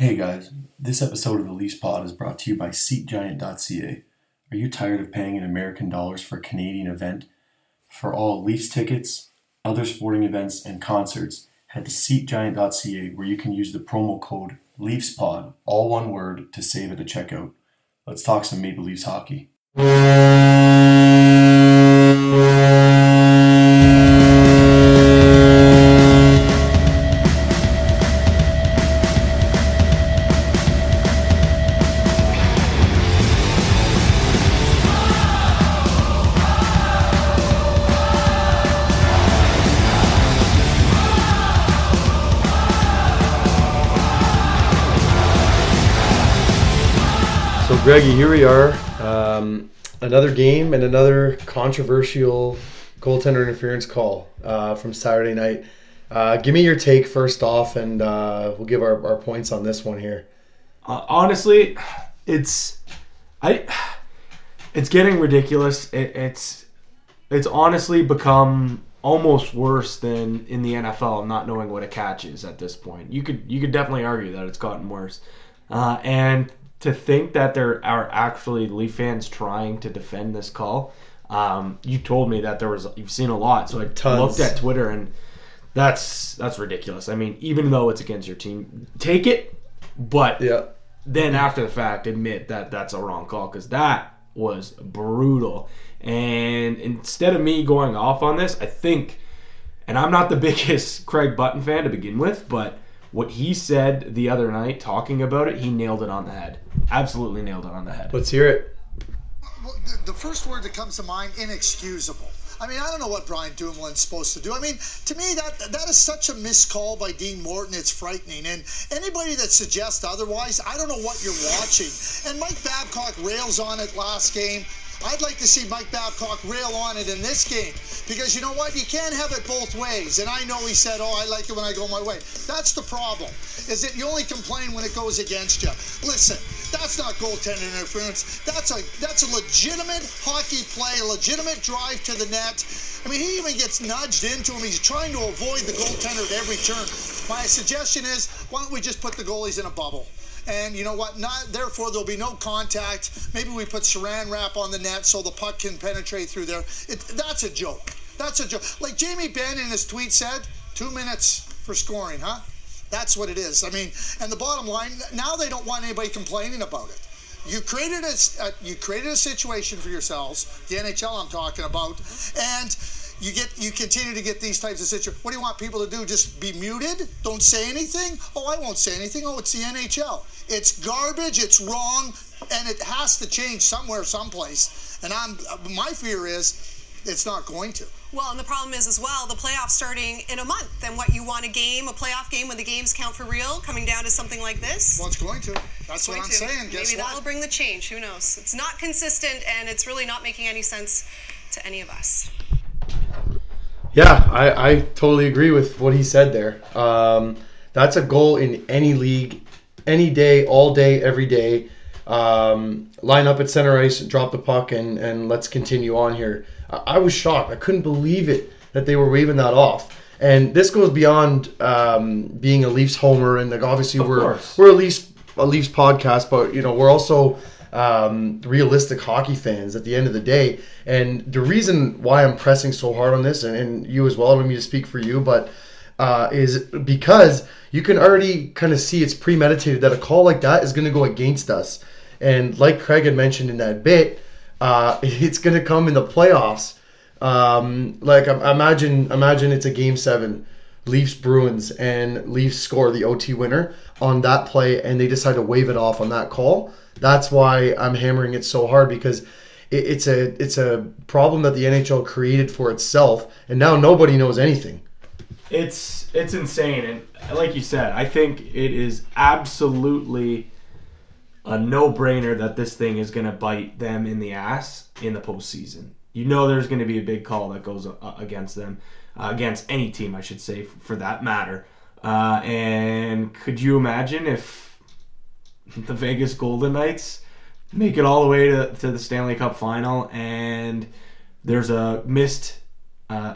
Hey guys, this episode of the Leafs Pod is brought to you by SeatGiant.ca. Are you tired of paying in American dollars for a Canadian event? For all Leafs tickets, other sporting events, and concerts, head to SeatGiant.ca where you can use the promo code LeafsPod, all one word, to save at the checkout. Let's talk some Maple Leafs hockey. Here we are. Um, another game and another controversial goaltender interference call uh, from Saturday night. Uh, give me your take first off, and uh, we'll give our, our points on this one here. Uh, honestly, it's I it's getting ridiculous. It, it's it's honestly become almost worse than in the NFL not knowing what a catch is at this point. You could you could definitely argue that it's gotten worse. Uh, and to think that there are actually Leaf fans trying to defend this call. Um, you told me that there was you've seen a lot, so I Tons. looked at Twitter and that's that's ridiculous. I mean, even though it's against your team, take it, but Yeah. then after the fact admit that that's a wrong call because that was brutal and instead of me going off on this i think and i'm not the biggest craig button fan to begin with but what he said the other night talking about it he nailed it on the head absolutely nailed it on the head Let's hear it. The- the first word that comes to mind, inexcusable. I mean, I don't know what Brian Dumoulin's supposed to do. I mean, to me, that that is such a miscall by Dean Morton. It's frightening. And anybody that suggests otherwise, I don't know what you're watching. And Mike Babcock rails on it last game. I'd like to see Mike Babcock rail on it in this game because you know what? You can't have it both ways. And I know he said, "Oh, I like it when I go my way." That's the problem. Is that you only complain when it goes against you? Listen, that's not goaltender interference. That's a that's a legitimate hockey play, a legitimate drive to the net. I mean, he even gets nudged into him. He's trying to avoid the goaltender at every turn. My suggestion is, why don't we just put the goalies in a bubble? And you know what? Not therefore there'll be no contact. Maybe we put saran wrap on the net so the puck can penetrate through there. It, that's a joke. That's a joke. Like Jamie Benn in his tweet said, two minutes for scoring, huh? That's what it is. I mean, and the bottom line now they don't want anybody complaining about it. You created a, you created a situation for yourselves, the NHL I'm talking about, and you get you continue to get these types of situations. What do you want people to do? Just be muted? Don't say anything? Oh, I won't say anything. Oh, it's the NHL. It's garbage. It's wrong, and it has to change somewhere, someplace. And I'm uh, my fear is it's not going to. Well, and the problem is as well, the playoffs starting in a month. And what you want a game, a playoff game when the games count for real, coming down to something like this. Well, it's going to. That's what Going I'm to. saying. Guess Maybe what? that'll bring the change. Who knows? It's not consistent, and it's really not making any sense to any of us. Yeah, I, I totally agree with what he said there. Um, that's a goal in any league, any day, all day, every day. Um, line up at center ice, drop the puck, and, and let's continue on here. I, I was shocked. I couldn't believe it that they were waving that off. And this goes beyond um, being a Leafs homer, and like obviously Of we're course. we're a Leafs a Leafs podcast, but you know we're also um, realistic hockey fans at the end of the day. And the reason why I'm pressing so hard on this, and, and you as well, I don't mean to speak for you, but uh, is because you can already kind of see it's premeditated that a call like that is going to go against us. And like Craig had mentioned in that bit, uh, it's going to come in the playoffs. Um, like imagine, imagine it's a game seven, Leafs Bruins, and Leafs score the OT winner on that play, and they decide to wave it off on that call. That's why I'm hammering it so hard because it, it's a it's a problem that the NHL created for itself, and now nobody knows anything. it's it's insane and like you said i think it is absolutely a no-brainer that this thing is going to bite them in the ass in the postseason you know there's going to be a big call that goes against them uh, against any team i should say for that matter uh, and could you imagine if the vegas golden knights make it all the way to, to the stanley cup final and there's a missed uh,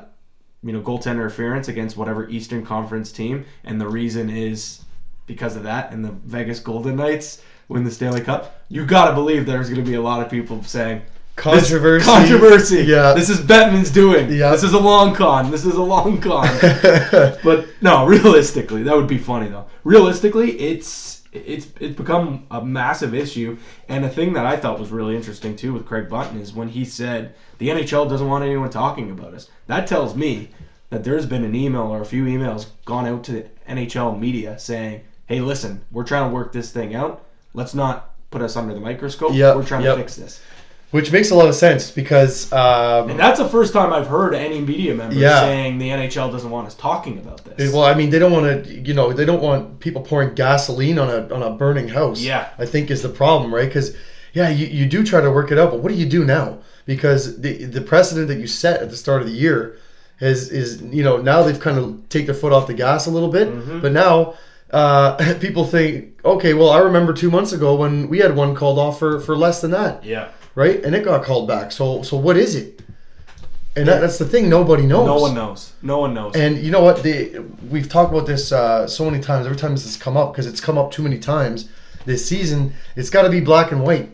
you know goaltender interference against whatever Eastern Conference team, and the reason is because of that, and the Vegas Golden Knights win the Stanley Cup, you got to believe there's going to be a lot of people saying. "This- Controversy. controversy. Yeah. This is Bettman's doing. Yeah. This is a long con. This is a long con. but no, realistically, that would be funny though. Realistically, it's it's it's become a massive issue, and a thing that I thought was really interesting too with Craig Button is when he said the NHL doesn't want anyone talking about us. That tells me that there's been an email or a few emails gone out to the NHL media saying, "Hey, listen, we're trying to work this thing out. Let's not put us under the microscope. Yep, we're trying yep. to fix this." Which makes a lot of sense because um, And that's the first time I've heard any media member Yeah. saying the NHL doesn't want us talking about this. Well, I mean, they don't want to, you know, they don't want people pouring gasoline on a on a burning house. Yeah. I think is the problem, right? Because yeah, you, you do try to work it out, but what do you do now? Because the the precedent that you set at the start of the year is is you know now they've kind of take their foot off the gas a little bit, Mm-hmm. but now. Uh, people think, okay, well, I remember two months ago when we had one called off for, for less than that, yeah. Right? And it got called back. So, so what is it? And that, that's the thing. Nobody knows. No one knows. No one knows. And you know what? The, we've talked about this uh, so many times. Every time this has come up, because it's come up too many times this season, it's got to be black and white.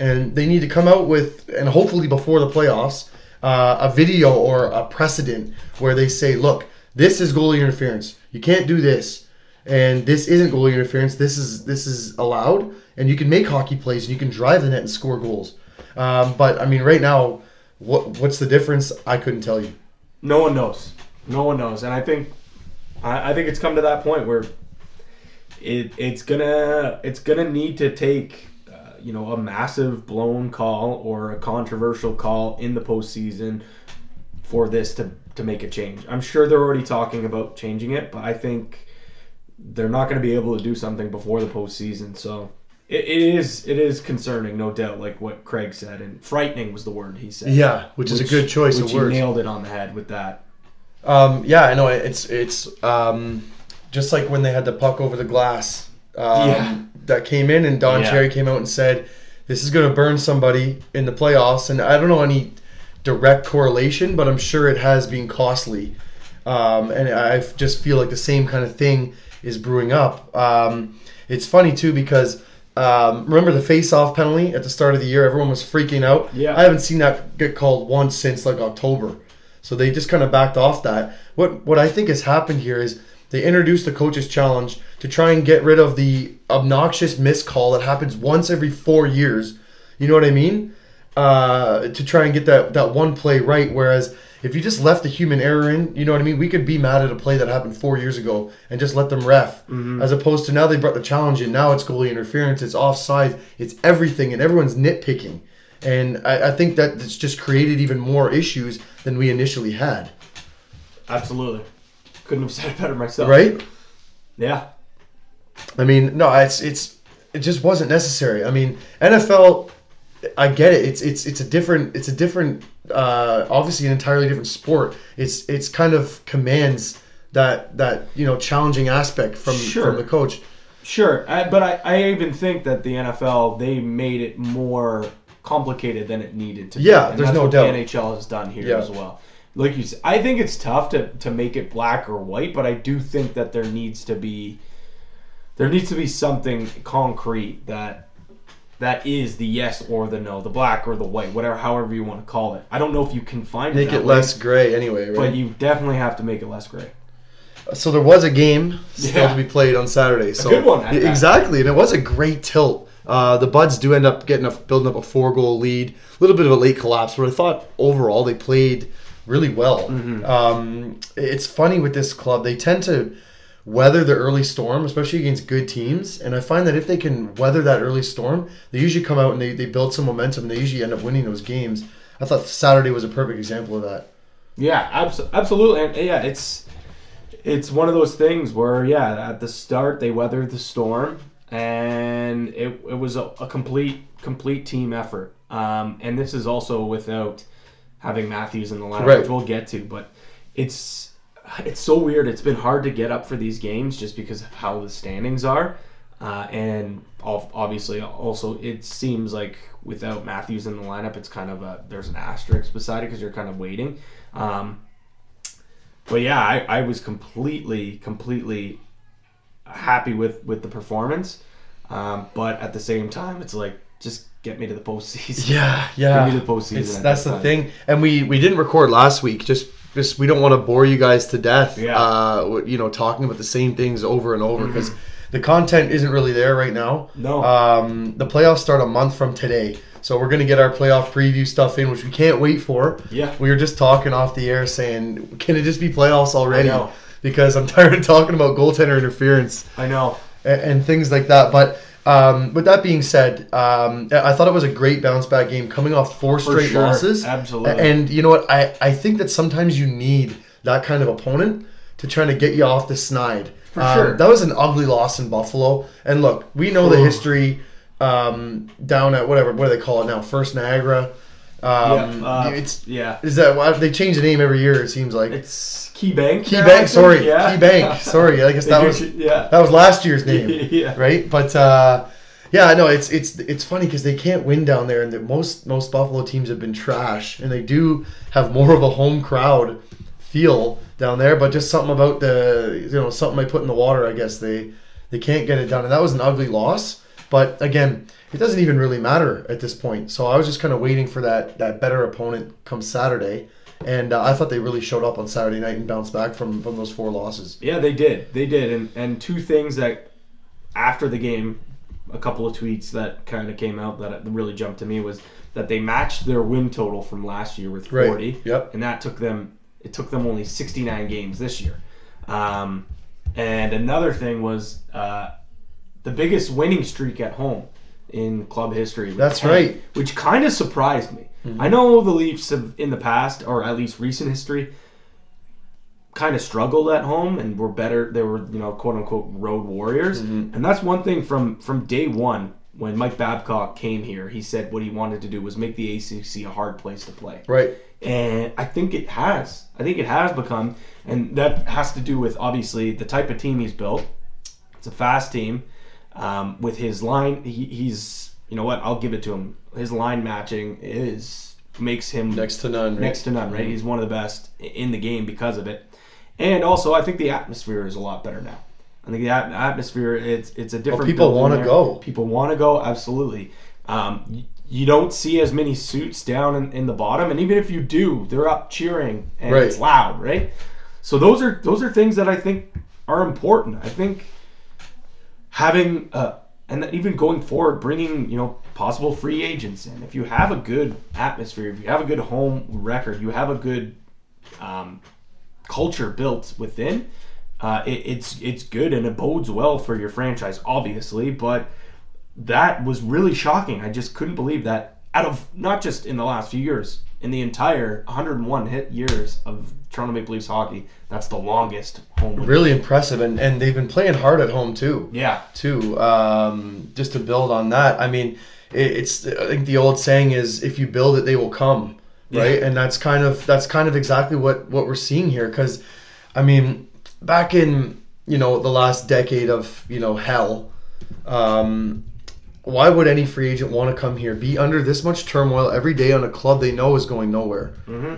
And they need to come out with, and hopefully before the playoffs, uh, a video or a precedent where they say, look, this is goalie interference. You can't do this. And this isn't goalie interference. This is this is allowed, and you can make hockey plays, and you can drive the net and score goals. Um, but I mean, right now, what what's the difference? I couldn't tell you. no one knows. No one knows. And I think, I, I think it's come to that point where it it's gonna it's gonna need to take. Uh, you know, a massive blown call or a controversial call in the postseason for this to, to make a change. I'm sure they're already talking about changing it, but I think they're not going to be able to do something before the postseason. So it, it is it is concerning, no doubt, like what Craig said, and frightening was the word he said. Yeah, which is a good choice which of he words. nailed it on the head with that. Um, yeah, I know. It's it's um, just like when they had the puck over the glass um, Yeah. that came in, and Don Yeah. Cherry came out and said, "This is going to burn somebody in the playoffs." And I don't know any direct correlation, but I'm sure it has been costly. Um, and I just feel like the same kind of thing is brewing up. Um, it's funny too because. Um, remember the face-off penalty at the start of the year? Everyone was freaking out. Yeah. I haven't seen that get called once since like October. So they just kind of backed off that. What what I think has happened here is they introduced the coaches challenge to try and get rid of the obnoxious miscall that happens once every four years. You know what I mean? Uh, to try and get that that one play right. Whereas if you just left the human error in, you know what I mean? We could be mad at a play that happened four years ago and just let them ref. Mm-hmm. As opposed to now they brought the challenge in. Now it's goalie interference. It's offside. It's everything, and everyone's nitpicking. And I, I think that it's just created even more issues than we initially had. Absolutely, couldn't have said it better myself. Right? Yeah. I mean, no, it's it's it just wasn't necessary. I mean, NFL, I get it. It's it's it's a different it's a different uh, obviously an entirely different sport. It's it's kind of commands that that you know challenging aspect from Sure. from the coach. Sure, I, but I, I even think that the NFL they made it more complicated than it needed to. be. Yeah, and there's no doubt. The NHL has done here Yeah. as well. Like you said, I think it's tough to, to make it black or white, but I do think that there needs to be there needs to be something concrete that that is the yes or the no, the black or the white, whatever, however you want to call it. I don't know if you can find Make it, that it way, less gray anyway, right? but you definitely have to make it less gray. So there was a game still Yeah. to be played on Saturday. So good one exactly, and it was a great tilt. Uh, the Buds do end up getting a building up a four goal lead. A little bit of a late collapse, but I thought overall they played really well. Mm-hmm. Um, it's funny with this club; they tend to weather the early storm, especially against good teams. And I find that if they can weather that early storm, they usually come out and they, they build some momentum. and They usually end up winning those games. I thought Saturday was a perfect example of that. Yeah, abso- absolutely, and yeah, it's it's one of those things where yeah, at the start they weathered the storm, and it, it was a, a complete complete team effort. Um, and this is also without having Matthews in the lineup, Right. which we'll get to, but it's it's so weird. It's been hard to get up for these games just because of how the standings are. Uh, and obviously, also it seems like without Matthews in the lineup, it's kind of a there's an asterisk beside it because you're kind of waiting. Um, but yeah, I, I was completely, completely happy with with the performance, um, but at the same time, it's like just get me to the postseason. Yeah, yeah. Give me the postseason that's the time. thing, and we we didn't record last week. Just just we don't want to bore you guys to death. Yeah. Uh, you know, talking about the same things over and over because the content isn't really there right now. No. Um, the playoffs start a month from today, so we're gonna get our playoff preview stuff in, which we can't wait for. Yeah. We were just talking off the air, saying, "Can it just be playoffs already?" Because I'm tired of talking about goaltender interference I know. and, and things like that. But um, with that being said, um, I thought it was a great bounce back game coming off four straight sure. losses. Absolutely. And you know what? I, I think that sometimes you need that kind of opponent to try to get you off the snide. For Um, sure. That was an ugly loss in Buffalo. And look, we know the history um, down at whatever, what do they call it now? First Niagara. Um, yeah. Uh, it's yeah. is that why they change the name every year? It seems like It's Key Bank. Key now, Bank. Sorry, Yeah. Key Bank. Sorry, I guess that was yeah. that was last year's name yeah. right? But uh, yeah, I know it's it's it's funny because they can't win down there, and that most most Buffalo teams have been trash, and they do have more of a home crowd feel down there. But just something about the you know something they put in the water, I guess they they can't get it done, and that was an ugly loss. But again, it doesn't even really matter at this point. So I was just kind of waiting for that that better opponent come Saturday. And uh, I thought they really showed up on Saturday night and bounced back from, from those four losses. Yeah, they did. They did. And and two things that after the game, a couple of tweets that kind of came out that really jumped to me was that they matched their win total from last year with Right. 40. Yep. And that took them it took them only 69 games this year. Um, and another thing was uh, the biggest winning streak at home in club history. That's 10, right. Mm-hmm. Which kind of surprised me. I know the Leafs have in the past, or at least recent history, kind of struggled at home and were better. They were, you know, quote unquote road warriors, Mm-hmm. and that's one thing from from day one when Mike Babcock came here. He said what he wanted to do was make the ACC a hard place to play, Right. and I think it has. I think it has become, and that has to do with obviously the type of team he's built. It's a fast team. Um, with his line, he, he's you know what? I'll give it to him. His line matching is makes him Next to none. Right? next to none, right? He's one of the best in the game because of it. And also, I think the atmosphere is a lot better now. I think the at- atmosphere it's it's a different. people wanna go. People want to go absolutely. Um, you don't see as many suits down in, in the bottom, and even if you do, they're up cheering and Right. it's loud, right? So those are those are things that I think are important. I think having uh, and even going forward, bringing you know possible free agents in. If you have a good atmosphere, if you have a good home record, you have a good um, culture built within. Uh, it, it's it's good and it bodes well for your franchise, obviously. But that was really shocking. I just couldn't believe that out of not just in the last few years, in the entire 101 hit years of Toronto Maple Leafs hockey, that's the longest home. really impressive and, and they've been playing hard at home too Yeah. too um, just to build on that i mean it, it's i think the old saying is if you build it they will come right Yeah. and that's kind of that's kind of exactly what what we're seeing here because i mean back in you know the last decade of you know hell um, why would any free agent want to come here, be under this much turmoil every day on a club they know is going nowhere,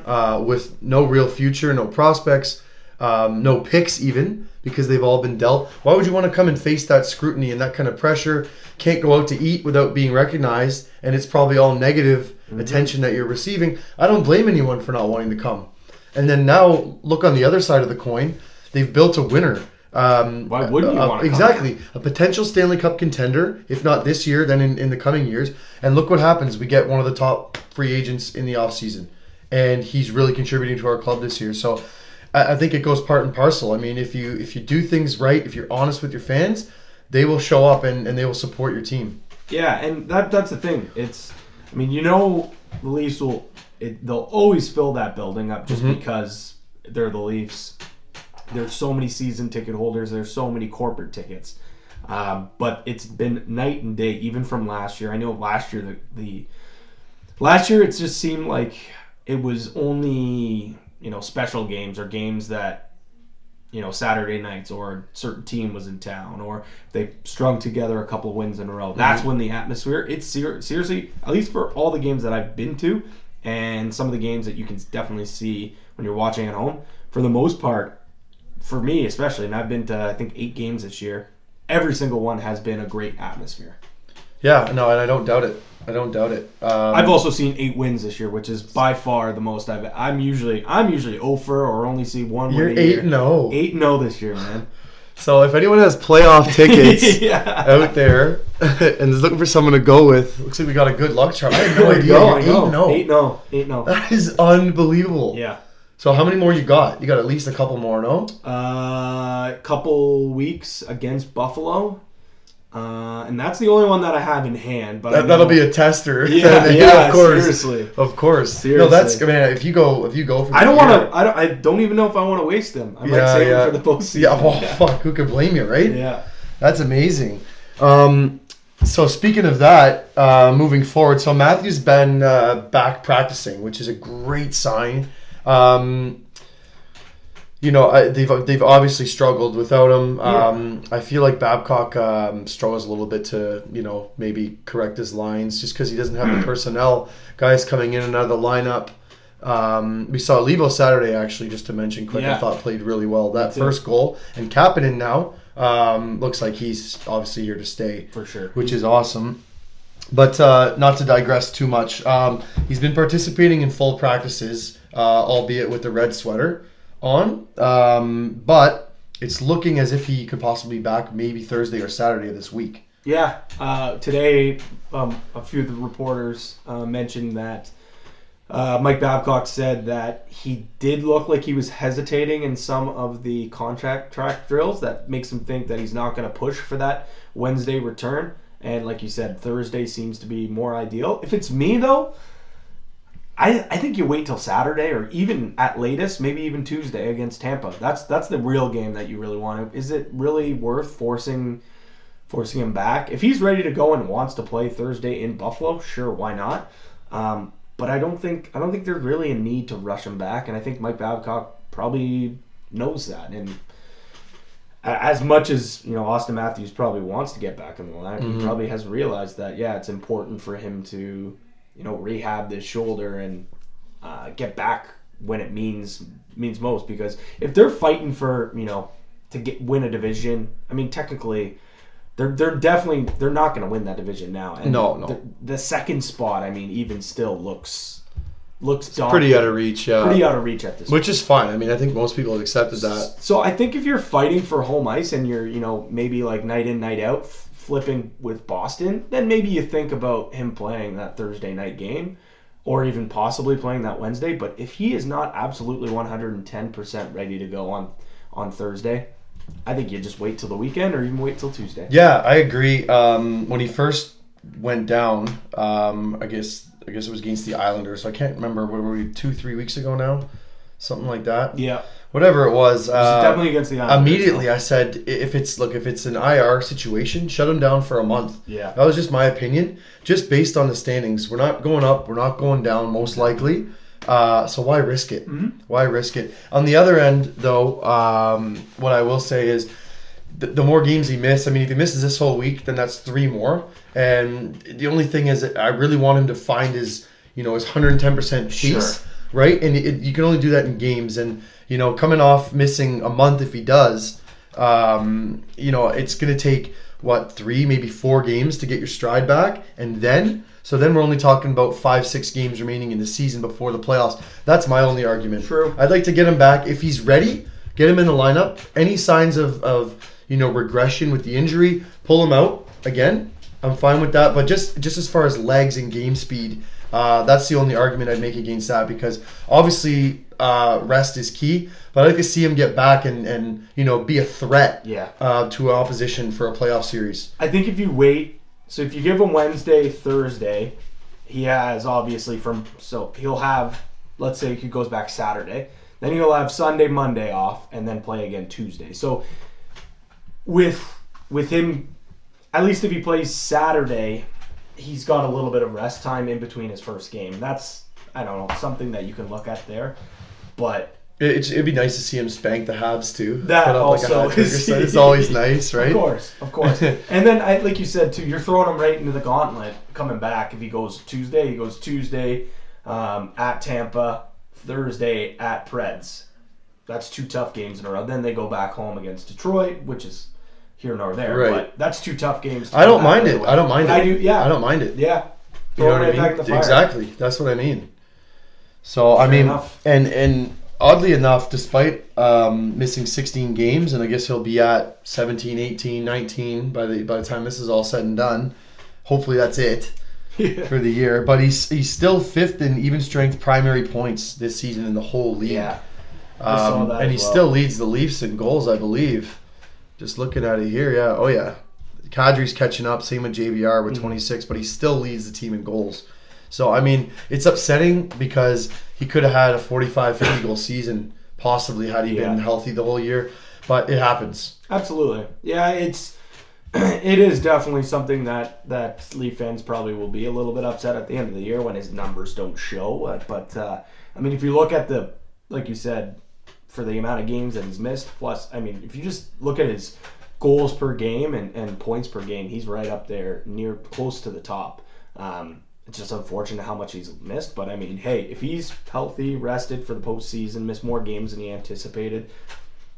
uh, with no real future, no prospects, um, no picks even because they've all been dealt? Why would you want to come and face that scrutiny and that kind of pressure? Can't go out to eat without being recognized, and it's probably all negative attention that you're receiving. I don't blame anyone for not wanting to come. And then now look on the other side of the coin. They've built a winner. Um, Why wouldn't you uh, exactly a potential Stanley Cup contender, if not this year, then in, in the coming years. And look what happens. We get one of the top free agents in the offseason. And he's really contributing to our club this year. So I, I think it goes part and parcel. I mean, if you if you do things right, if you're honest with your fans, they will show up and, and they will support your team. Yeah, and that that's the thing. It's, I mean, you know, the Leafs will, it, they'll always fill that building up just because they're the Leafs. There's so many season ticket holders. There's so many corporate tickets. Um, but it's been night and day, even from last year. I know last year the, the last year it just seemed like it was only you know special games or games that you know Saturday nights or a certain team was in town or they strung together a couple wins in a row. That's when the atmosphere. It's ser- seriously at least for all the games that I've been to and some of the games that you can definitely see when you're watching at home. For the most part, for me especially, and I've been to I think eight games this year. every single one has been a great atmosphere. Yeah, no, and I don't doubt it. I don't doubt it. Um, I've also seen eight wins this year, which is by far the most I've. I'm usually I'm usually over or only see one. you're win eight and zero. Eight and zero this year, man. So if anyone has playoff tickets yeah. out there and is looking for someone to go with, looks like we got a good luck charm. I had no idea. you go, You're I eight zero. Eight no, eight no. That is unbelievable. Yeah. So how many more you got? You got at least a couple more, no? Uh, couple weeks against Buffalo, uh, and that's the only one that I have in hand. But That, that'll be a tester. yeah, yeah, of course. seriously. Of course. Seriously. No, that's I mean, if you go, if you go for, I don't want to. I don't. I don't even know if I want to waste them. I might Yeah, save yeah. them for the postseason. Yeah. Well, fuck. Who could blame you, right? yeah. That's amazing. Um, so speaking of that, uh, moving forward, so Matthew's been uh, back practicing, which is a great sign. Um, you know, I, they've they've obviously struggled without him. Um, I feel like Babcock um, struggles a little bit to you know maybe correct his lines just because he doesn't have the personnel. Guys coming in and out of the lineup. Um, we saw Leivo Saturday actually, just to mention quick. I thought played really well. That first goal and Kapanen now um, looks like he's obviously here to stay For sure. which is awesome. But uh, not to digress too much, um, he's been participating in full practices, uh, albeit with the red sweater on. Um, but it's looking as if he could possibly be back maybe Thursday or Saturday of this week. Yeah. Uh, today, um, a few of the reporters uh, mentioned that uh, Mike Babcock said that he did look like he was hesitating in some of the contract track drills. That makes him think that he's not going to push for that Wednesday return. And like you said, Thursday seems to be more ideal. If it's me, though, I, I think you wait till Saturday or even at latest, maybe even Tuesday against Tampa. That's that's the real game that you really want. to. Is it really worth forcing forcing him back? If he's ready to go and wants to play Thursday in Buffalo, sure, why not? Um, but I don't think I don't think there's really a need to rush him back, and I think Mike Babcock probably knows that. And as much as you know, Auston Matthews probably wants to get back in the lineup, he probably has realized that yeah, it's important for him to you know rehab this shoulder and uh, get back when it means means most. Because if they're fighting for you know to get win a division, I mean technically. They're, they're definitely they're not going to win that division now. And No, no. The, the second spot, I mean, even still looks looks. Pretty out of reach, yeah. pretty out of reach at this. Which is fine. I mean, I think most people have accepted that. So I think if you're fighting for home ice and you're, you know, maybe like night in, night out, flipping with Boston, then maybe you think about him playing that Thursday night game or even possibly playing that Wednesday. But if he is not absolutely 110% ready to go on, on Thursday, I think you just wait till the weekend or even wait till Tuesday. Yeah, I agree. Um, when he first went down, um, I guess I guess it was against the Islanders. So I can't remember. What were we two, three weeks ago now? Something like that. Yeah. Whatever it was. Uh, definitely against the Islanders. immediately I said if it's look if it's an IR situation, shut him down for a month. Yeah. That was just my opinion, just based on the standings. We're not going up, we're not going down, most likely. Uh, so why risk it? Mm-hmm. Why risk it? On the other end, though, um, what I will say is the, the more games he misses, I mean, if he misses this whole week, then that's three more. And the only thing is, that I really want him to find his, you know, his 110% pace, Sure. Right? And it, you can only do that in games. And, you know, coming off missing a month if he does, um, you know, it's going to take, what, three, maybe four games to get your stride back. And then, so then we're only talking about five, six games remaining in the season before the playoffs. That's my only argument. True. I'd like to get him back if he's ready. Get him in the lineup. Any signs of, of you know regression with the injury, pull him out again. I'm fine with that. But just just as far as legs and game speed, uh, that's the only argument I'd make against that because obviously uh, rest is key. But I'd like to see him get back and and you know be a threat Yeah. uh, to opposition for a playoff series. I think if you wait, so if you give him Wednesday, Thursday, he has obviously from so he'll have let's say he goes back Saturday, then he'll have Sunday, Monday off, and then play again Tuesday. So with with him, at least if he plays Saturday, he's got a little bit of rest time in between his first game. That's I don't know something that you can look at there, but It, it'd be nice to see him spank the Habs too. That Put up like a also or is- it's always nice, right? Of course, of course. and then, I, like you said too, you're throwing him right into the gauntlet coming back. If he goes Tuesday, he goes Tuesday um, at Tampa, Thursday at Preds. That's two tough games in a row. Then they go back home against Detroit, which is here nor there. Right. But that's two tough games. to I don't mind it. away. I don't mind it. I do. Yeah. I don't mind it. Yeah. You know Throw what I right mean? Exactly. That's what I mean. So I mean, enough. and and oddly enough, despite um, missing 16 games, and I guess he'll be at 17, 18, 19 by the by the time this is all said and done. Hopefully that's it Yeah. for the year. But he's he's still fifth in even strength primary points this season in the whole league. Yeah. Um, and he well. still leads the Leafs in goals, I believe. Just looking at it here, yeah. Oh yeah, Kadri's catching up. Same with JVR Mm-hmm. with 26, but he still leads the team in goals. So I mean, it's upsetting because he could have had a 45, 50 goal season, possibly had he been healthy the whole year. But it happens. Absolutely. Yeah, it's it is definitely something that that Leaf fans probably will be a little bit upset at the end of the year when his numbers don't show. But uh, I mean, if you look at the like you said, for the amount of games that he's missed, plus I mean, if you just look at his goals per game and, and points per game, he's right up there, near close to the top. Um, it's just unfortunate how much he's missed, but I mean, hey, if he's healthy, rested for the postseason, missed more games than he anticipated,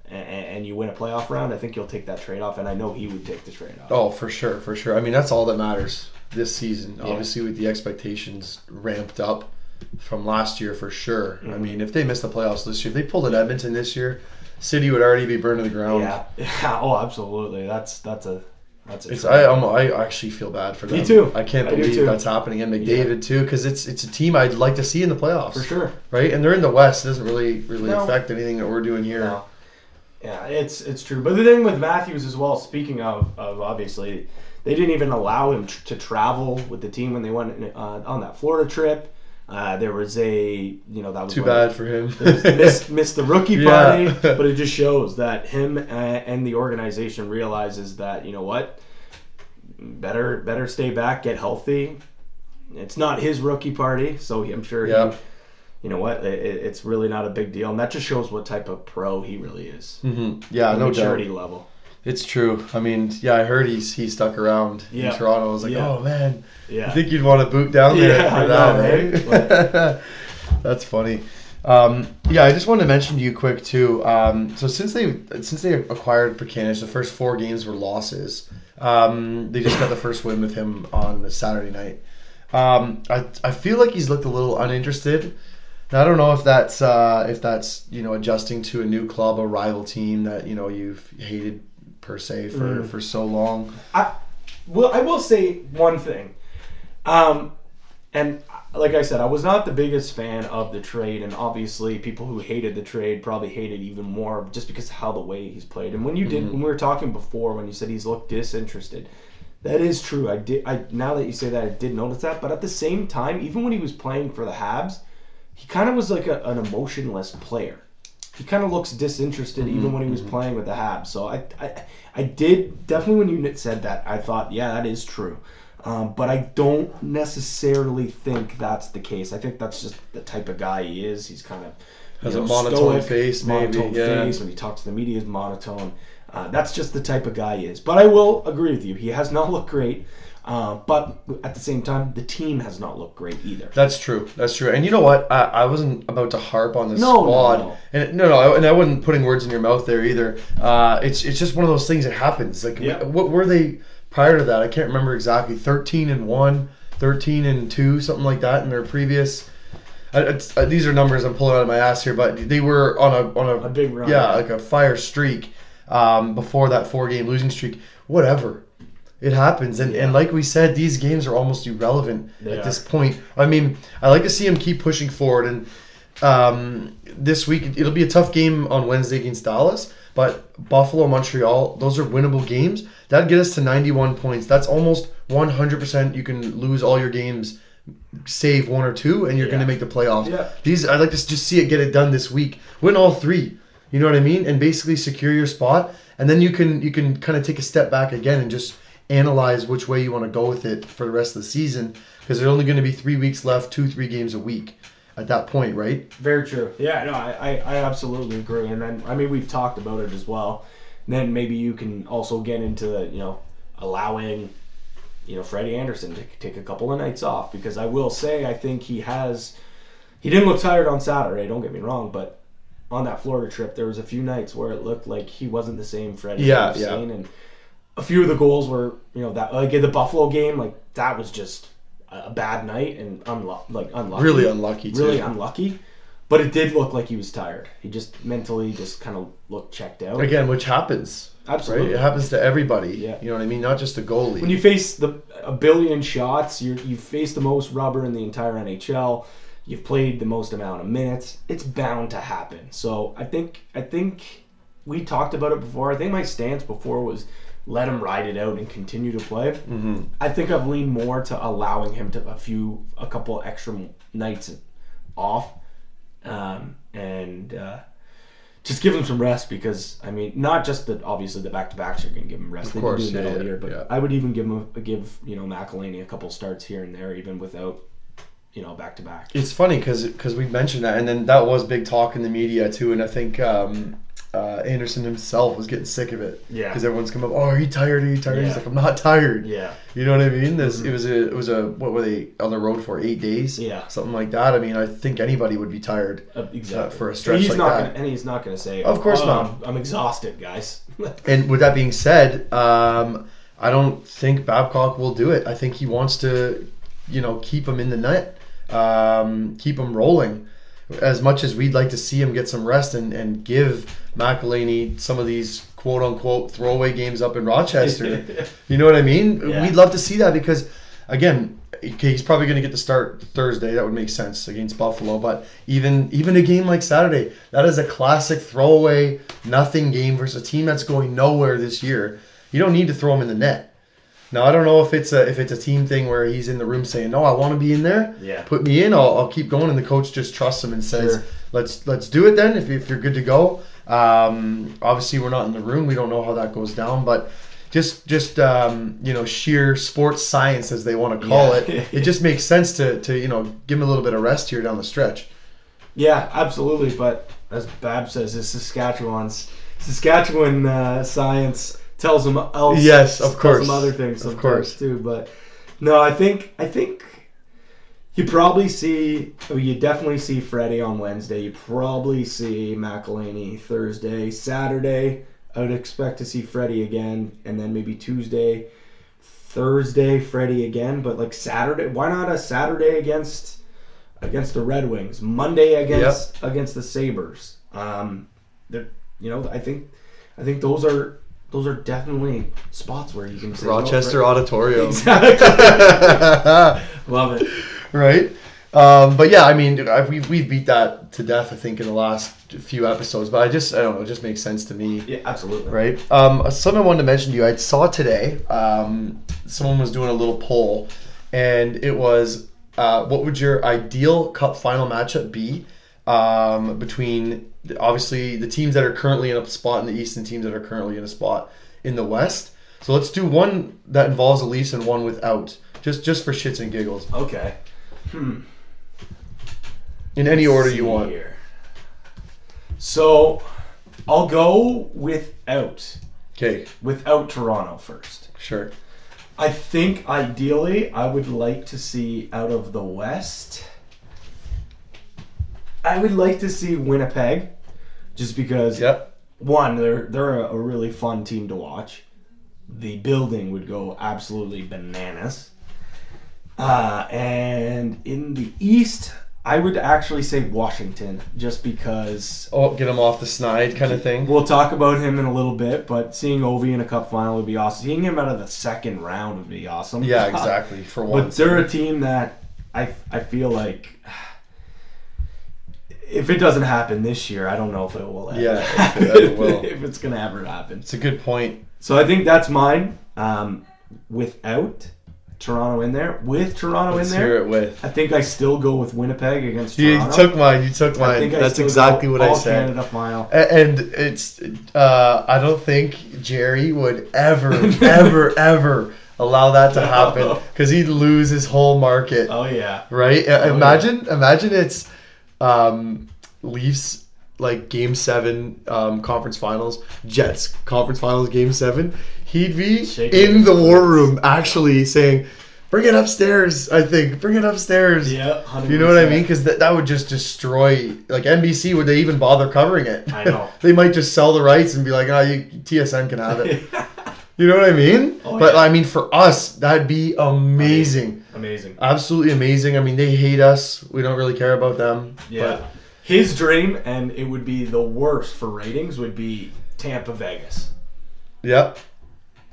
and, and you win a playoff round, I think you'll take that trade off, and I know he would take the trade off. Oh, for sure, for sure. I mean, that's all that matters this season. Obviously, with the expectations ramped up from last year, for sure. Mm-hmm. I mean, if they missed the playoffs this year, if they pulled at Edmonton this year, City would already be burned to the ground. yeah, yeah, oh, absolutely. That's that's a that's a. It's. I I actually feel bad for them. Me too. I can't I believe that's happening, and McDavid too, because it's it's a team I'd like to see in the playoffs for sure. right? And they're in the West. It doesn't really really No. affect anything that we're doing here. No. Yeah, it's it's true. But the thing with Matthews as well, speaking of, of obviously, they didn't even allow him tr- to travel with the team when they went uh, on that Florida trip. Uh, there was a, you know, that was Too bad for him. missed, missed the rookie Yeah. party, but it just shows that him and the organization realizes that you know what, better better stay back, get healthy. It's not his rookie party, so I'm sure Yeah. he, you know what, it, it- it's really not a big deal, and that just shows what type of pro he really is. Mhm. Yeah, no doubt. maturity level. It's true. I mean, yeah, I heard he's he stuck around Yeah. in Toronto. I was like, Yeah. oh man, Yeah. I think you'd want to boot down there Yeah, for that. know, eh? That's funny. Um, yeah, I just wanted to mention to you quick too. Um, so since they since they acquired Plekanec, the first four games were losses. Um, they just got the first win with him on Saturday night. Um, I I feel like he's looked a little uninterested. Now, I don't know if that's uh, if that's you know adjusting to a new club, a rival team that you know you've hated per se for, Mm. for so long. I well, I will say one thing, um, and like I said, I was not the biggest fan of the trade, and obviously, people who hated the trade probably hated even more just because of how the way he's played. And when you did, when we were talking before, when you said he's looked disinterested, that is true. I did. I now that you say that, I did notice that. But at the same time, even when he was playing for the Habs, he kind of was like a, an emotionless player. He kind of looks disinterested even when he was playing with the Habs. So I, I, I did definitely when you said that, I thought, yeah, that is true. Um, but I don't necessarily think that's the case. I think that's just the type of guy he is. He's kind of Has you a monotone stoic, face, maybe, monotone yeah. face. When he talks to the media, is monotone. Uh, that's just the type of guy he is. But I will agree with you. He has not looked great. Uh, but at the same time, the team has not looked great either. That's true. That's true. And you know what? I, I wasn't about to harp on the No, no, squad. no. And no, no, and I wasn't putting words in your mouth there either. Uh, it's it's just one of those things that happens. Like, Yeah. what were they prior to that? I can't remember exactly. Thirteen and one, 13 and two, something like that in their previous. I, uh, these are numbers I'm pulling out of my ass here, but they were on a on a, A big run, yeah, yeah. like a fire streak um, before that four game losing streak. Whatever. It happens, and, and like we said, these games are almost irrelevant They at this point. I mean, I like to see him keep pushing forward, and um, this week it'll be a tough game on Wednesday against Dallas, but Buffalo, Montreal, those are winnable games. That'd get us to 91 points. That's almost 100%. You can lose all your games, save one or two, and you're Yeah. going to make the playoffs. Yeah. These I'd like to just see it get it done this week. Win all three. You know what I mean? And basically secure your spot, and then you can you can kind of take a step back again and just analyze which way you want to go with it for the rest of the season because there's only going to be three weeks left, two three games a week at that point, right? Very true. Yeah, no, I, I, I absolutely agree. And then, I mean, we've talked about it as well. And then maybe you can also get into, you know, allowing, you know, Freddie Andersen to take a couple of nights off. Because I will say, I think he has, he didn't look tired on Saturday, don't get me wrong, but on that Florida trip, there was a few nights where it looked like he wasn't the same Freddie Yeah, yeah. And a few of the goals were you know that like in the Buffalo game like that was just a bad night and unlu- like unlucky. Really unlucky, too. Really unlucky. But it did look like he was tired. He just mentally just kind of looked checked out. Again, which happens. Absolutely. Right? It happens to everybody. Yeah. You know what I mean? Not just the goalie. when you face the a billion shots, you you face the most rubber in the entire NHL. You've played the most amount of minutes. It's bound to happen. So I think I think we talked about it before. I think my stance before was let him ride it out and continue to play. Mm-hmm. I think I've leaned more to allowing him to a few a couple extra nights off, um, and uh, just give him some rest because I mean, not just that. Obviously, the back to backs are going to give him rest. They've been course, that yeah, all year, but yeah. I would even give him a, give you know McElhinney a couple starts here and there, even without you know back to back. It's funny because because we mentioned that, and then that was big talk in the media too. And I think um, uh, Andersen himself was getting sick of it. Yeah. Because everyone's come up, oh, are you tired? Are you tired? He's like, I'm not tired. Yeah, You know what I mean? This it was a it was a what were they on the road for eight days? Yeah. something like that. I mean, I think anybody would be tired. uh, exactly. Uh, for a stretch and he's like not that. Gonna, and he's not going to say, Of course "Oh, not. I'm, I'm exhausted, guys." And with that being said, um, I don't think Babcock will do it. I think he wants to, you know, keep him in the net, um, keep him rolling. As much as we'd like to see him get some rest and, and give McElhinney some of these quote unquote throwaway games up in Rochester, you know what I mean? Yeah. We'd love to see that because, again, okay, he's probably going to get the start Thursday. That would make sense against Buffalo. But even even a game like Saturday, that is a classic throwaway nothing game versus a team that's going nowhere this year. You don't need to throw him in the net. Now I don't know if it's a if it's a team thing where he's in the room saying, "No, I want to be in there. Yeah. Put me in. I'll, I'll keep going." And the coach just trusts him and says, Sure. "Let's let's do it then. If, if you're good to go." Um, obviously, we're not in the room. We don't know how that goes down, but just just um, you know sheer sports science as they want to call Yeah. it. It just makes sense to to you know give him a little bit of rest here down the stretch. Yeah, absolutely. But as Bab says, it's Saskatchewan's Saskatchewan uh, science tells them else. Yes, of tells course. them other things, Of course. too. But no, I think I think you probably see. oh, You definitely see Freddie on Wednesday. You probably see McElhinney Thursday, Saturday. I would expect to see Freddie again, and then maybe Tuesday, Thursday, Freddie again. But like Saturday, why not a Saturday against? against the Red Wings, Monday against against the Sabres. Um, you know, I think I think those are those are definitely spots where you can say Rochester Fred- Auditorium. Exactly. Love it. right? Um, but yeah, I mean, I, we we beat that to death. I think in the last few episodes, but I just I don't know, it just makes sense to me. Yeah, absolutely. right? Um, something I wanted to mention to you. I saw today. Um, someone was doing a little poll, and it was, uh, what would your ideal Cup final matchup be um, between obviously the teams that are currently in a spot in the East and teams that are currently in a spot in the West? So let's do one that involves the Leafs and one without, just just for shits and giggles, Okay. Hmm. in any order you want. here. So, I'll go without Okay, without Toronto first. sure. I think ideally I would like to see out of the West. I would like to see Winnipeg, just because Yep. one they're they're a, really fun team to watch. The building would go absolutely bananas. Uh, and in the East, I would actually say Washington, just because Oh, get him off the snide kind of thing. We'll talk about him in a little bit, but seeing Ovi in a cup final would be awesome. Seeing him out of the second round would be awesome. Yeah, exactly. For one, but they're a team that I I feel like if it doesn't happen this year, I don't know if it will. Ever Yeah, it will. if it's gonna ever happen. it's a good point. So I think that's mine. Um, without Toronto in there, with Toronto Let's in hear there, it with. I think I still go with Winnipeg against You Toronto. took mine. You took I mine. That's exactly what I said. Canada final. A- And it's, uh, I don't think Jerry would ever, ever, ever allow that to happen because he'd lose his whole market, Oh yeah. right? Yeah. imagine, imagine it's um, Leafs like Game Seven um, conference finals, Jets conference finals, Game Seven. He'd be Shaking in the war room actually saying. Bring it upstairs. I think. Bring it upstairs. Yeah, 100%. You know what I mean? Because that, that would just destroy. Like NBC, would they even bother covering it? I know. they might just sell the rights and be like, "Oh, you, TSN can have it." You know what I mean? Oh, but yeah. I mean, for us, that'd be amazing. Amazing. Absolutely amazing. I mean, they hate us. We don't really care about them. Yeah. His dream, and it would be the worst for ratings, would be Tampa Vegas. Yep,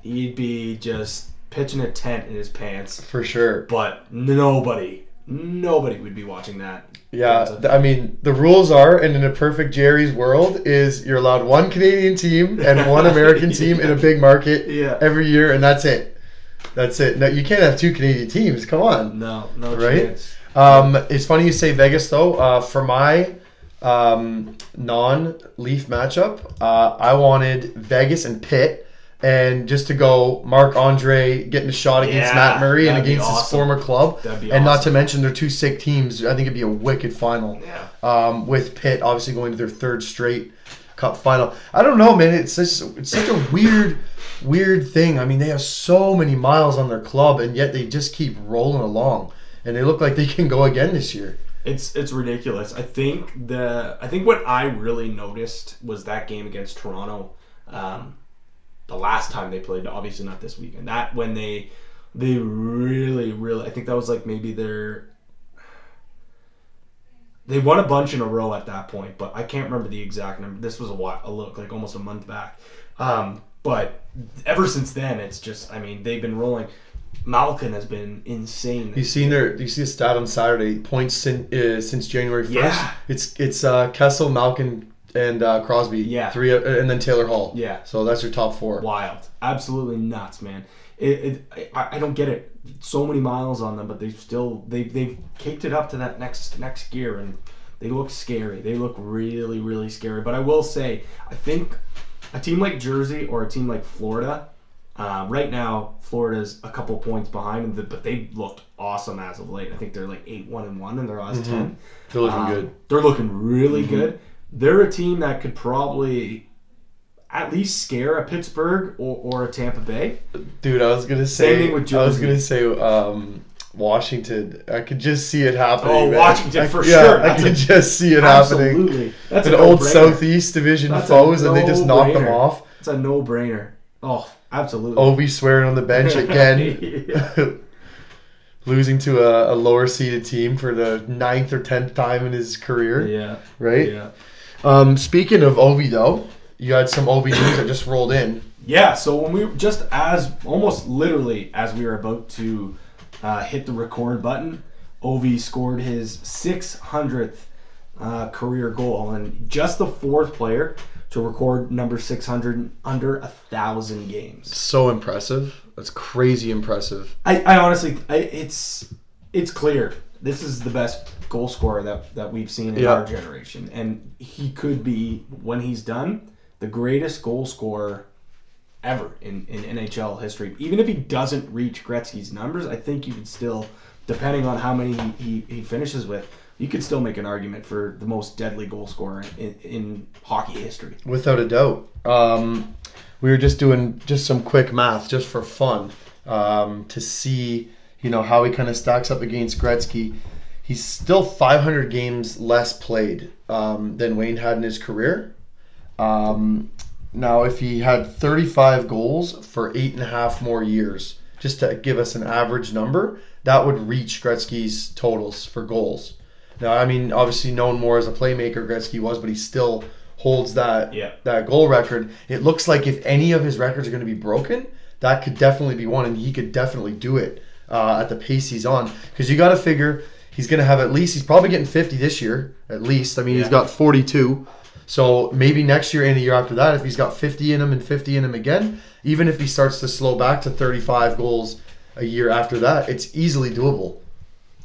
He'd be just pitching a tent in his pants, for sure. but nobody, nobody would be watching that. Yeah, I mean, the rules are, and in a perfect Jerry's world, is you're allowed one Canadian team and one American team in a big market Yeah. every year, and that's it. That's it. No, you can't have two Canadian teams. Come on. No, no Right? chance. Um, it's funny you say Vegas though. Uh, for my um, non-Leaf matchup, uh, I wanted Vegas and Pitt, and just to go Marc-Andre getting a shot against Yeah, Matt Murray and against his former club, That'd be and not to mention they're two sick teams. I think it'd be a wicked final. Yeah. Um, with Pitt obviously going to their third straight cup final. I don't know, man. It's just, it's such a weird, weird thing. I mean, they have so many miles on their club, and yet they just keep rolling along, and they look like they can go again this year. It's it's ridiculous. I think the I think what I really noticed was that game against Toronto, um, the last time they played. Obviously not this weekend. That when they they really really I think that was like maybe their they won a bunch in a row at that point, but I can't remember the exact number. This was a while, a look like almost a month back. Um, but ever since then, it's just I mean they've been rolling. Malkin has been insane. You seen their? You see a stat on Saturday? Points sin, uh, since January first. Yeah. It's it's uh, Kessel, Malkin, and uh, Crosby. Yeah. Three, uh, and then Taylor Hall. Yeah. So that's your top four. wild, absolutely nuts, man. It, it I, I don't get it. So many miles on them, but they still they they've kicked it up to that next next gear, and they look scary. They look really really scary. But I will say, I think a team like Jersey or a team like Florida. Uh, right now, Florida's a couple points behind them, but they looked awesome as of late. I think they're like eight one and one in their last ten. They're looking Um, good. They're looking really good. They're a team that could probably at least scare a Pittsburgh or, or a Tampa Bay. Dude, I was gonna say. Same thing with I was gonna say um, Washington. I could just see it happening. Oh, man. Washington, I- for yeah, sure. I could a- just see it happening. Absolutely, that's An old. Southeast Division That's foes, and they just knock them off. It's a no-brainer. Oh, absolutely. Ovi swearing on the bench again. Losing to a, a lower seeded team for the ninth or tenth time in his career, yeah, right? yeah, Um, speaking of Ovi, though, you had some Ovi news that just rolled in. yeah. So when we just as almost literally as we were about to uh, hit the record button, Ovi scored his 600th uh, career goal and just the fourth player to record number 600 in under a thousand games. So impressive. That's crazy impressive. I, I honestly, I, it's it's clear this is the best goal scorer that that we've seen in Yeah. our generation, and he could be when he's done the greatest goal scorer ever in, in NHL history. Even if he doesn't reach Gretzky's numbers, I think you could still, depending on how many he, he, he finishes with, you could still make an argument for the most deadly goal scorer in, in hockey history. Without a doubt. Um, we were just doing just some quick math just for fun um, to see, you know, how he kind of stacks up against Gretzky. He's still 500 games less played um, than Wayne had in his career. Um, now, if he had 35 goals for eight and a half more years, just to give us an average number, that would reach Gretzky's totals for goals. Now, I mean, obviously known more as a playmaker, Gretzky was, but he still holds that Yeah. that goal record. It looks like if any of his records are going to be broken, that could definitely be one, and he could definitely do it uh, at the pace he's on. Because you got to figure he's going to have at least he's probably getting 50 this year, at least. I mean, he's got 42. So maybe next year and the year after that, if he's got 50 in him and 50 in him again, even if he starts to slow back to 35 goals a year after that, it's easily doable.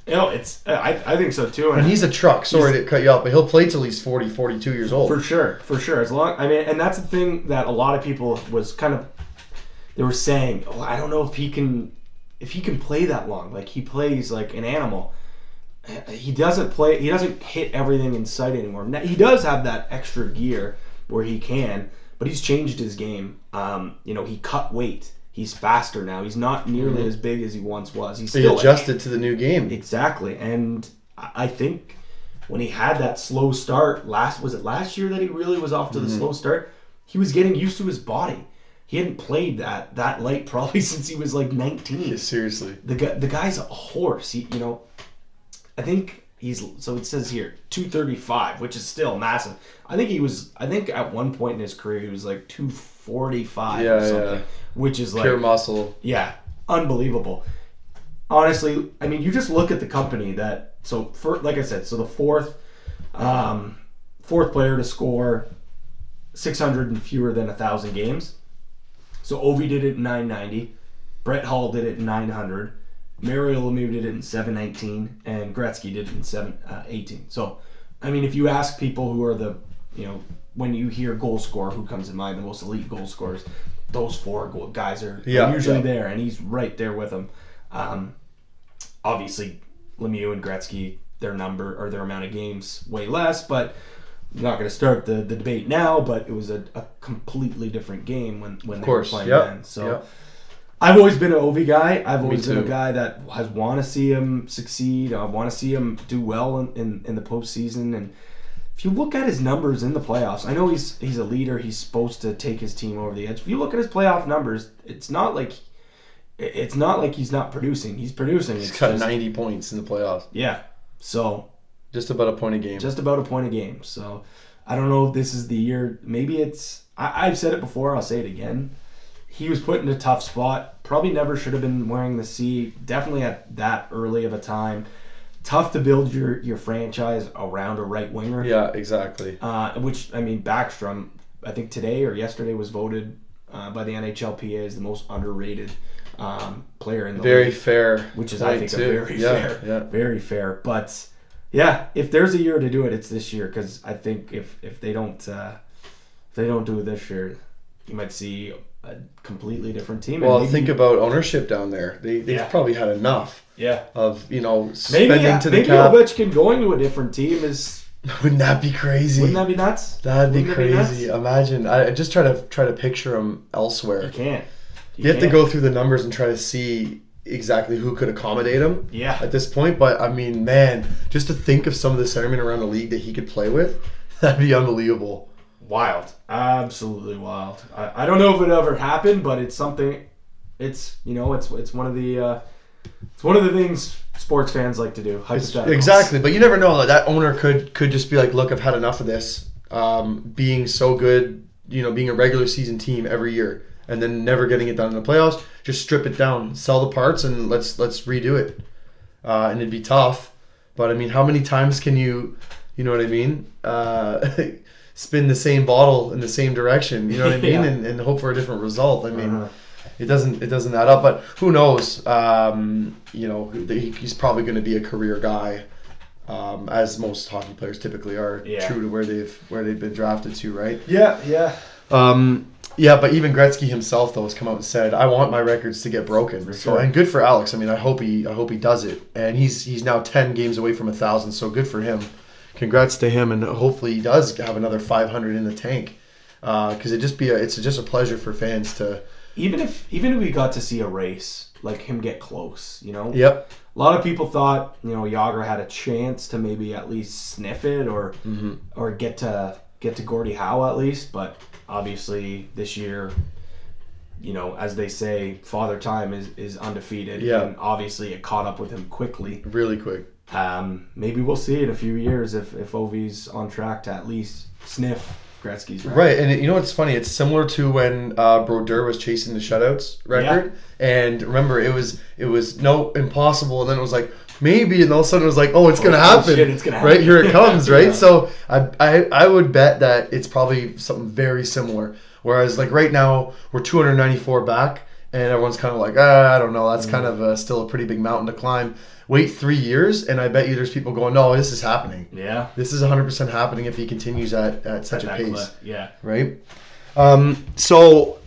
You know, it's I, I think so too. And he's a truck. Sorry to cut you off, but he'll play till he's 40, 42 years old. For sure, for sure. As long, I mean, and that's the thing that a lot of people was kind of, they were saying, oh, I don't know if he can, if he can play that long. Like he plays like an animal. He doesn't play. He doesn't hit everything in sight anymore. Now, He does have that extra gear where he can, but he's changed his game. Um, you know, he cut weight. He's faster now. He's not nearly as big as he once was. He's he still a adjusted to the new game. Exactly, and I think when he had that slow start last was it last year that he really was off to the slow start. He was getting used to his body, he hadn't played that that late probably since he was like 19. Yeah, seriously. The guy, the guy's a horse. He, you know, I think he's so it says here 235, which is still massive. I think he was. I think at one point in his career he was like 245 Yeah, or something, yeah. which is like Pure muscle. yeah, unbelievable. Honestly, I mean, you just look at the company that. So, for like I said, so the fourth, um, fourth player to score 600 and fewer than a thousand games. So Ovi did it in 990, Brett Hull did it in 900, Mario Lemieux did it in 719, and Gretzky did it in 718. So, I mean, if you ask people who are the, you know, when you hear goal scorer, who comes to mind, the most elite goal scorers, those four guys are, are Yeah, usually yeah. there, and he's right there with them. Um, obviously, Lemieux and Gretzky, their number or their amount of games way less, but I'm not going to start the, the debate now. But it was a, a completely different game when when Of they course. were playing Yep. then. So. Yep. I've always been an Ovi guy. I've always been a guy that has want to see him succeed. I want to see him do well in, in, in the postseason. And if you look at his numbers in the playoffs, I know he's he's a leader. He's supposed to take his team over the edge. If you look at his playoff numbers, it's not like it's not like he's not producing. He's producing. He's It's got just- 90 points in the playoffs. yeah. So Just about a point a game. just about a point a game. So I don't know if this is the year. Maybe it's. I, I've said it before. I'll say it again. He was put in a tough spot. Probably never should have been wearing the C. Definitely at that early of a time. Tough to build your your franchise around a right winger. yeah, exactly. Uh, which I mean, Backstrom. I think today or yesterday was voted uh, by the NHLPA as the most underrated um, player in the league. Very league fair. which is I think a very yeah, fair, Yeah. very fair. But yeah, if there's a year to do it, it's this year because I think if if they don't uh, if they don't do it this year, you might see a completely different team. Well, maybe- think about ownership down there. They, they've Yeah. probably had enough yeah, of, you know, maybe spending yeah, to the maybe cap. Ovechkin going to a different team is Wouldn't that be crazy? wouldn't that be nuts? That'd be Wouldn't be crazy. Imagine. I I just try to try to picture him elsewhere. You can't. You have to can't. go through the numbers and try to see exactly who could accommodate him Yeah, at this point. But I mean, man, just to think of some of the centermen around the league that he could play with, that'd be unbelievable. Wild, absolutely wild. I, I don't know if it ever happened, but it's something. It's you know it's it's one of the uh, it's one of the things sports fans like to do. It's- exactly, but you never know. That owner could could just be like, "Look, I've had enough of this. Um, being so good, you know, being a regular season team every year, and then never getting it done in the playoffs. Just strip it down, sell the parts, and let's let's redo it. Uh, and it'd be tough, but I mean, how many times can you, you know what I mean? Uh, spin the same bottle in the same direction, you know what I mean, Yeah. and, and hope for a different result. I mean, Uh-huh. it doesn't it doesn't add up. But who knows? Um, you know, he's probably going to be a career guy, um, as most hockey players typically are, Yeah. true to where they've where they've been drafted to, right? Yeah, yeah. Um, yeah, but even Gretzky himself though has come out and said, "I want my records to get broken." So and good for Alex. I mean, I hope he I hope he does it. And he's he's now ten games away from a thousand. So good for him. Congrats to him, and hopefully he does have another five hundred in the tank. Because it just be a, it's just a pleasure for fans to. Even if even if we got to see a race like him get close, you know. Yep. A lot of people thought you know Jagr had a chance to maybe at least sniff it or Mm-hmm. or get to get to Gordie Howe at least, but obviously this year. You know, as they say, Father Time is, is undefeated. Yeah. And obviously it caught up with him quickly. Really quick. Um, maybe we'll see in a few years if, if Ovi's on track to at least sniff Gretzky's record. Right, and it, you know what's funny? It's similar to when uh, Brodeur was chasing the shutouts record, and remember it was it was no impossible, and then it was like maybe, and all of a sudden it was like oh it's gonna Oh, happen, shit, it's gonna happen. right here it comes, right? Yeah. So I, I I would bet that it's probably something very similar. Whereas like right now we're 294 back, and everyone's kind of like ah, I don't know, that's kind Mm. of uh still a pretty big mountain to climb. Wait three years, and I bet you there's people going, no, this is happening. Yeah. This is 100% happening if he continues at, at such That a pace clip, Yeah. right? Um, so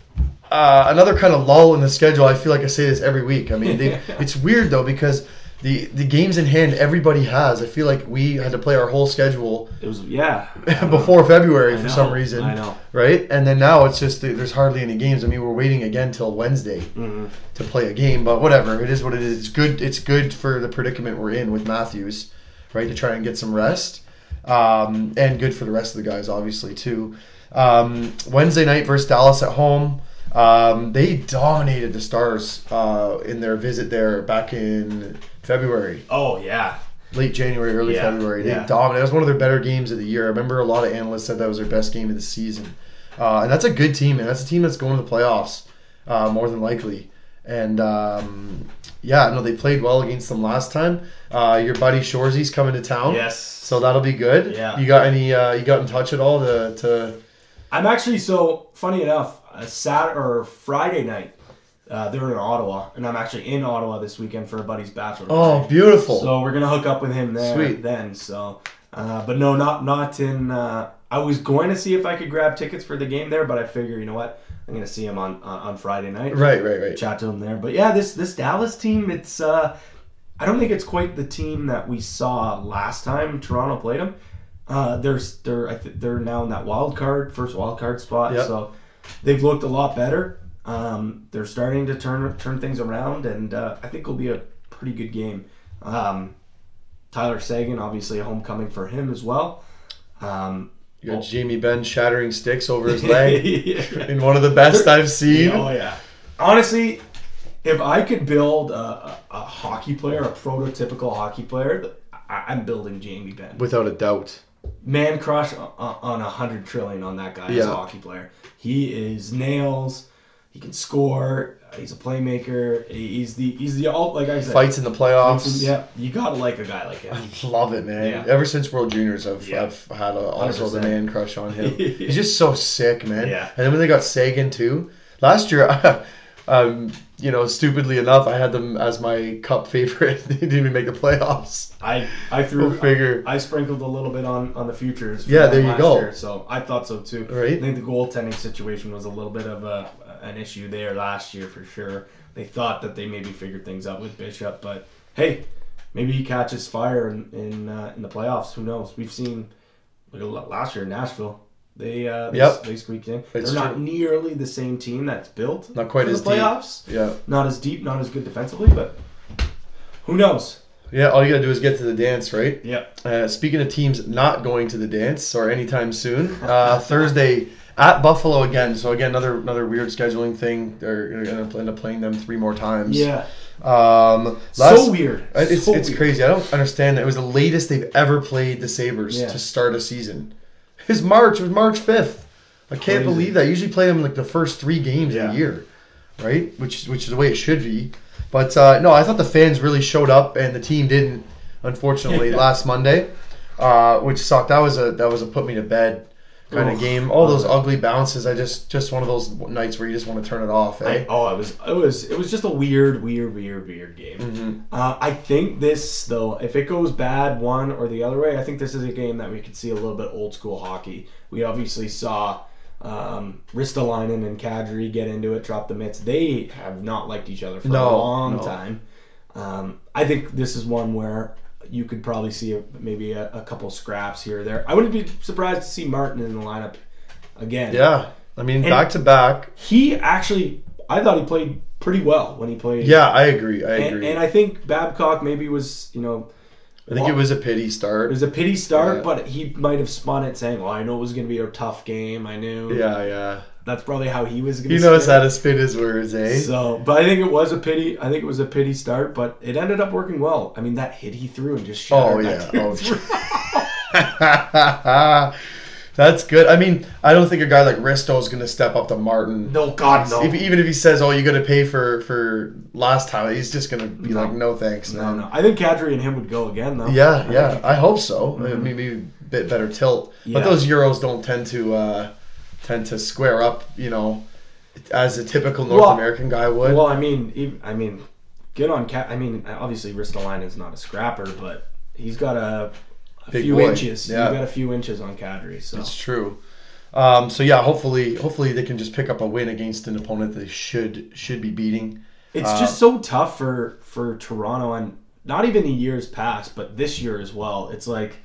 uh, another kind of lull in the schedule. I feel like I say this every week. I mean, they, it's weird though because the the games in hand everybody has. I feel like we had to play our whole schedule It was yeah. before February I for some reason, I know. right? And then now it's just there's hardly any games. I mean, we're waiting again till Wednesday Mm-hmm. to play a game, but whatever. It is what it is. It's good. It's good for the predicament we're in with Matthews, right? To try and get some rest, um, and good for the rest of the guys, obviously too. Um, Wednesday night versus Dallas at home. Um, they dominated the Stars uh, in their visit there back in February, Oh yeah, late January, early Yeah, February. They yeah. dominated. It was one of their better games of the year. I remember a lot of analysts said that was their best game of the season. Uh, and that's a good team, and that's a team that's going to the playoffs uh, more than likely. And um, yeah, no, they played well against them last time. Uh, your buddy Shorzy's coming to town. yes. So that'll be good. Yeah. You got any? Uh, you got in touch at all to? to I'm actually so funny enough. A Sat or Friday night, uh, they're in Ottawa, and I'm actually in Ottawa this weekend for a buddy's bachelor. oh, party. beautiful. So we're gonna hook up with him there Sweet. then. So, uh, but no, not not in. Uh, I was going to see if I could grab tickets for the game there, but I figure you know what, I'm gonna see him on on, on Friday night. right, right, right. Chat to him there. But yeah, this this Dallas team, it's. Uh, I don't think it's quite the team that we saw last time Toronto played them. Uh, they're they're I th- they're now in that wild card first wild card spot, Yep. so they've looked a lot better. Um, they're starting to turn turn things around, and uh, I think it'll be a pretty good game. Um, Tyler Seguin, obviously a homecoming for him as well. Um, You got Jamie Benn shattering sticks over his leg yeah. in one of the best I've seen. Oh yeah. Honestly, if I could build a, a, a hockey player, a prototypical hockey player, I, I'm building Jamie Benn Without a doubt. Man crush on- on a hundred trillion on that guy as a hockey player. He is nails. He can score. He's a playmaker. He's the he's the all like I said. Fights in the playoffs. Yeah, you gotta like a guy like him. I love it, man. Yeah. Ever since World Juniors, I've, Yeah. I've had a, also the man crush on him. He's just so sick, man. Yeah. And then when they got Seguin too, last year, um, you know, stupidly enough, I had them as my cup favorite. they didn't even make the playoffs. I I threw Go figure. I sprinkled a little bit on on the futures. Yeah, there you go. Year, so I thought so too. Right. I think the goaltending situation was a little bit of a an issue there last year for sure. They thought that they maybe figured things out with Bishop, but hey, maybe he catches fire in in, uh, in the playoffs. Who knows? We've seen look last year in Nashville. They uh, they, Yep. they squeaked in. It's They're not true. nearly the same team that's built. Not quite as the deep. Yeah. Not as deep, not as good defensively, but who knows? Yeah, all you gotta do is get to the dance, right? Yeah. Uh, speaking of teams not going to the dance or anytime soon, uh, Thursday at Buffalo again. So again, another another weird scheduling thing. They're gonna end up playing them three more times. Yeah. Um, So weird. It's, So it's weird. crazy. I don't understand. It was the latest they've ever played the Sabres Yeah. to start a season. His March it was March fifth. I can't Crazy. believe that. I usually play them like the first three games of the year, right? Which which is the way it should be. But uh, no, I thought the fans really showed up and the team didn't. Unfortunately, Yeah. last Monday, uh, which sucked. That was a that was a put me to bed kind of game. All those ugly bounces. I just just one of those nights where you just want to turn it off. Eh? I, oh, it was it was it was just a weird, weird, weird, weird game. Mm-hmm. Uh, I think this though, if it goes bad one or the other way, I think this is a game that we could see a little bit old school hockey. We obviously saw um, Ristolainen and Kadri get into it, drop the mitts. They have not liked each other for a long no. time. Um, I think this is one where you could probably see a, maybe a, a couple scraps here or there. I wouldn't be surprised to see Martin in the lineup again. yeah, I mean And- back to back. he actually I thought he played pretty well when he played. Yeah, I agree. I and, agree. and I think Babcock maybe was you know I think it was a pity start. it was a pity start, Yeah. but he might have spun it saying, "Well, I know it was going to be a tough game. I knew." Yeah, yeah. That's probably how he was going to. He knows how to spin his words, eh? So, but I think it was a pity. I think it was a pity start, but it ended up working well. I mean, that hit he threw and just oh yeah. Oh. That's good. I mean, I don't think a guy like Risto is going to step up to Martin. no, God, no. If, even if he says, "Oh, you got to pay for for last time," he's just going to be No. like, "No, thanks." no, man." no. I think Kadri and him would go again, though. Yeah, I yeah. I hope so. Maybe a bit better tilt, but those Euros don't tend to uh, tend to square up. You know, as a typical North Well- American guy would. Well, I mean, I mean, good on Cat. I mean, obviously Ristolainen is not a scrapper, but he's got a, a few boy, inches. yeah. He's got a few inches on Kadri. So It's true. Um, so yeah, hopefully, hopefully they can just pick up a win against an opponent they should should be beating. it's Uh, just so tough for for Toronto and not even the years past, but this year as well. It's like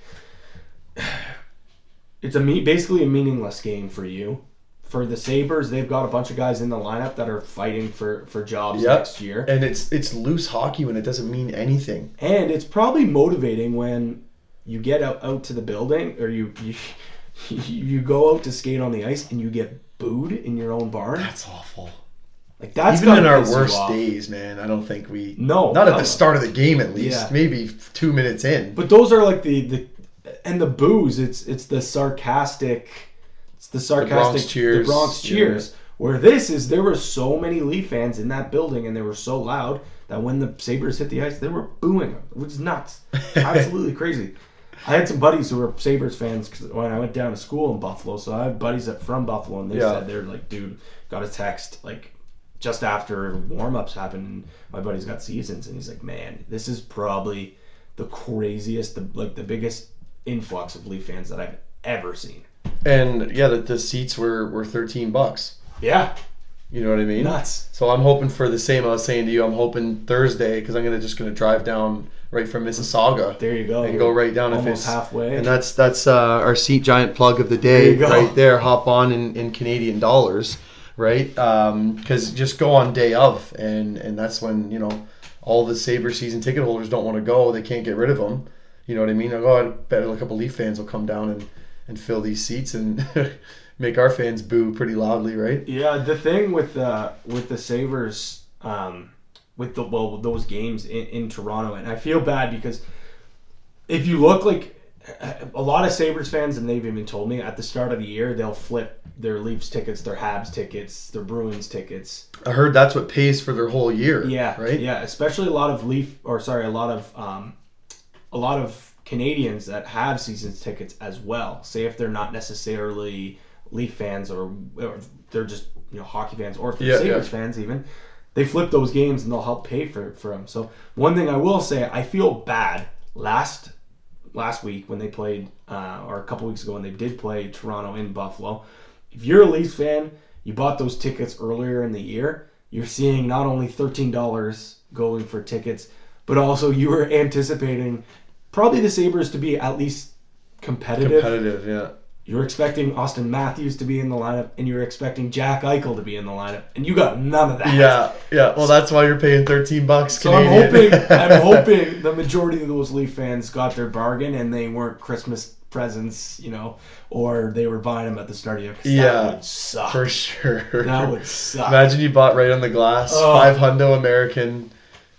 it's a me- basically a meaningless game for you. For the Sabres, they've got a bunch of guys in the lineup that are fighting for for jobs Yep. next year. And it's it's loose hockey when it doesn't mean anything. and it's probably motivating when you get out, out to the building or you, you you go out to skate on the ice and you get booed in your own barn. That's awful. Like that's Even in our worst days, man, I don't think we. No, not at the start of the game at least. Yeah. Maybe two minutes in. But those are like the the and the booze. It's it's the sarcastic. It's the sarcastic cheers. The Bronx Yeah. cheers. Where this is, there were so many Leaf fans in that building, and they were so loud that when the Sabres hit the ice, they were booing them. It was nuts, absolutely crazy. I had some buddies who were Sabres fans 'cause when I went down to school in Buffalo. So I have buddies that from Buffalo, and they Yeah. said they're like, dude, got a text like just after warm ups happened, and my buddy's got seasons, and he's like, man, this is probably the craziest, the, like the biggest influx of Leaf fans that I've ever seen. And yeah, the, the seats were were thirteen bucks. Yeah, You know what I mean? nuts. So I'm hoping for the same. I was saying to you, I'm hoping Thursday because I'm gonna just gonna drive down right from Mississauga There you go. and go right down if almost it's halfway. And that's that's uh, our seat giant plug of the day There right there. Hop on in, in Canadian dollars, right? Because just go on day of, and and that's when you know all the Sabre season ticket holders don't want to go. They can't get rid of them. You know what I mean? I go, I bet a couple Leaf fans will come down and and fill these seats and make our fans boo pretty loudly, right? Yeah, the thing with uh, with the Sabres, um, with the well those games in, in Toronto, and I feel bad because if you look like a lot of Sabres fans, and they've even told me at the start of the year they'll flip their Leafs tickets, their Habs tickets, their Bruins tickets. I heard that's what pays for their whole year. Yeah, Right. Yeah, especially a lot of Leaf or sorry, a lot of um, a lot of Canadians that have season tickets as well. Say if they're not necessarily Leaf fans or, or they're just you know hockey fans or if they're Yeah, Sabres yeah. fans even, they flip those games and they'll help pay for for them. So one thing I will say, I feel bad last last week when they played uh, or a couple weeks ago when they did play Toronto in Buffalo. If you're a Leafs fan, you bought those tickets earlier in the year. You're seeing not only thirteen dollars going for tickets, but also you were anticipating probably the Sabres to be at least competitive. Competitive, yeah. You're expecting Auston Matthews to be in the lineup, and you're expecting Jack Eichel to be in the lineup, and you got none of that. Yeah, yeah. Well, that's why you're paying 13 bucks So I'm hoping I'm hoping the majority of those Leaf fans got their bargain and they weren't Christmas presents, you know, or they were buying them at the start of the year. Yeah, that would suck. For sure. That would suck. Imagine you bought right on the glass, Oh. five hundo American,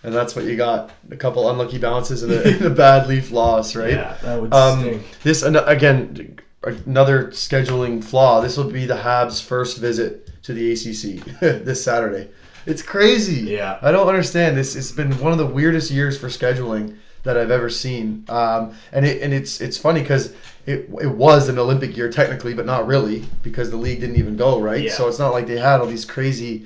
and that's what you got. A couple unlucky bounces and a, and a bad leaf loss, right? Yeah, that would Um, stink. this again, another scheduling flaw. This will be the Habs' first visit to the ACC this Saturday. It's crazy. Yeah. I don't understand this. It's been one of the weirdest years for scheduling that I've ever seen. Um, and it and it's it's funny because it it was an Olympic year technically, but not really because the league didn't even go right. Yeah. So it's not like they had all these crazy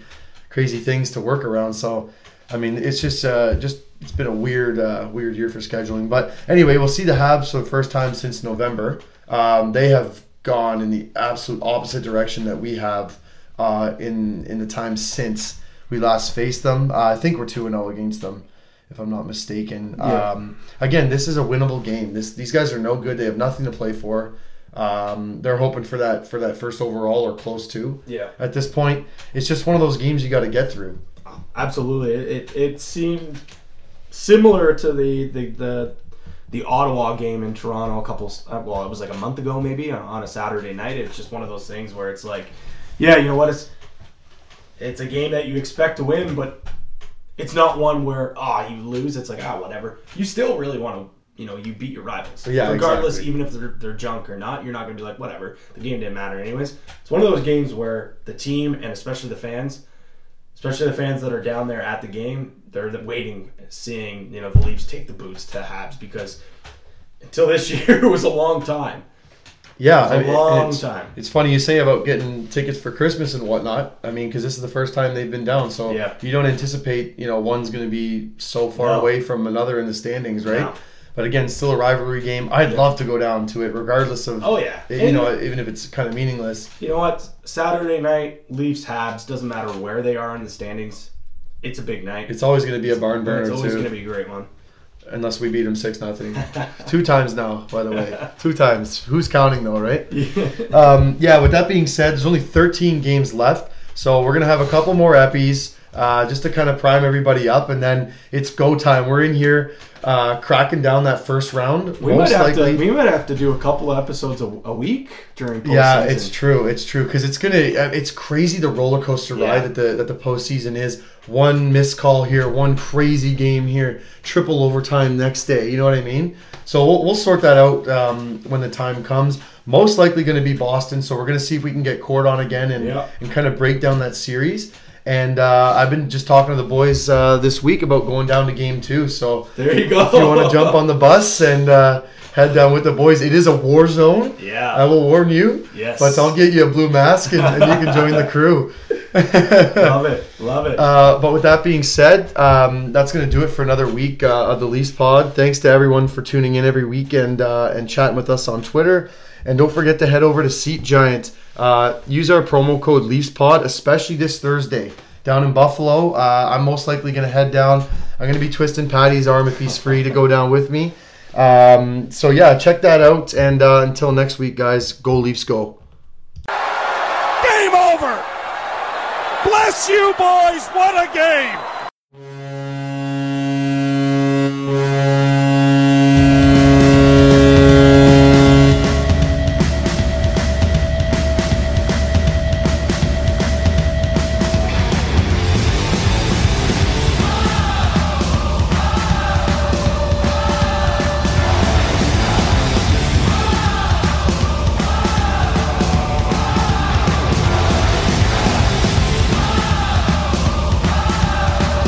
crazy things to work around. So I mean, it's just uh, just it's been a weird uh, weird year for scheduling. But anyway, we'll see the Habs for the first time since November. Um, they have gone in the absolute opposite direction that we have uh, in in the time since we last faced them. Uh, I think we're two and zero against them, if I'm not mistaken. Yeah. Um, again, this is a winnable game. This these guys are no good. They have nothing to play for. Um, they're hoping for that for that first overall or close to. Yeah. At this point, it's just one of those games you got to get through. Absolutely. It, it, it seemed similar to the, the, the, the Ottawa game in Toronto a couple, uh, well, it was like a month ago maybe on, a Saturday night. It's just one of those things where it's like, yeah, you know what? It's, it's a game that you expect to win, but it's not one where, ah, you lose. It's like, ah, whatever. You still really want to, you know, you beat your rivals. Yeah, Regardless, exactly. even if they're, they're junk or not, you're not going to be like, whatever. The game didn't matter anyways. It's one of those games where the team and especially the fans, especially the fans that are down there at the game, they're waiting, seeing you know the Leafs take the boots to Habs because until this year it was a long time. Yeah, It's a I mean, long it's, time. It's funny you say about getting tickets for Christmas and whatnot. I mean, because this is the first time they've been down, so Yeah. you don't anticipate you know one's going to be so far No. away from another in the standings, right? No. But again, still a rivalry game. I'd love to go down to it, regardless of Oh yeah, you And know even if it's kind of meaningless. you know what? Saturday night Leafs Habs doesn't matter where they are in the standings. It's a big night. It's always going to be a barn burner it's always going to be a great one. unless we beat them six nothing. Two times now, by the way. Two times. Who's counting though, right? Um, yeah, with that being said, there's only 13 games left. So we're going to have a couple more eppies. Uh, just to kind of prime everybody up, and then it's go time. We're in here uh, cracking down that first round. We might have to. We might have to do a couple episodes a, a week during. Postseason. Yeah, it's true. It's true because it's gonna. uh, It's crazy the roller coaster Yeah. ride that the that the postseason is. One missed call here, one crazy game here, triple overtime next day. You know what I mean? So we'll, we'll sort that out um, when the time comes. Most likely going to be Boston. So we're going to see if we can get Cord on again and Yeah. and kind of break down that series. And uh, I've been just talking to the boys uh, this week about going down to game two. So There you go. if you want to jump on the bus and uh, head down with the boys, it is a war zone. Yeah. I will warn you. Yes. But I'll get you a blue mask and, and you can join the crew. Love it. Love it. Uh, but with that being said, um, that's going to do it for another week uh, of the Leafs Pod. Thanks to everyone for tuning in every week and uh, and chatting with us on Twitter. And don't forget to head over to Seat Giant. Uh, use our promo code Leafs Pod, especially this Thursday down in Buffalo. Uh, I'm most likely going to head down. I'm going to be twisting Patty's arm if he's free to go down with me. Um, so yeah, check that out. And uh, until next week, guys, go Leafs, go. Game over. Bless you, boys. What a game.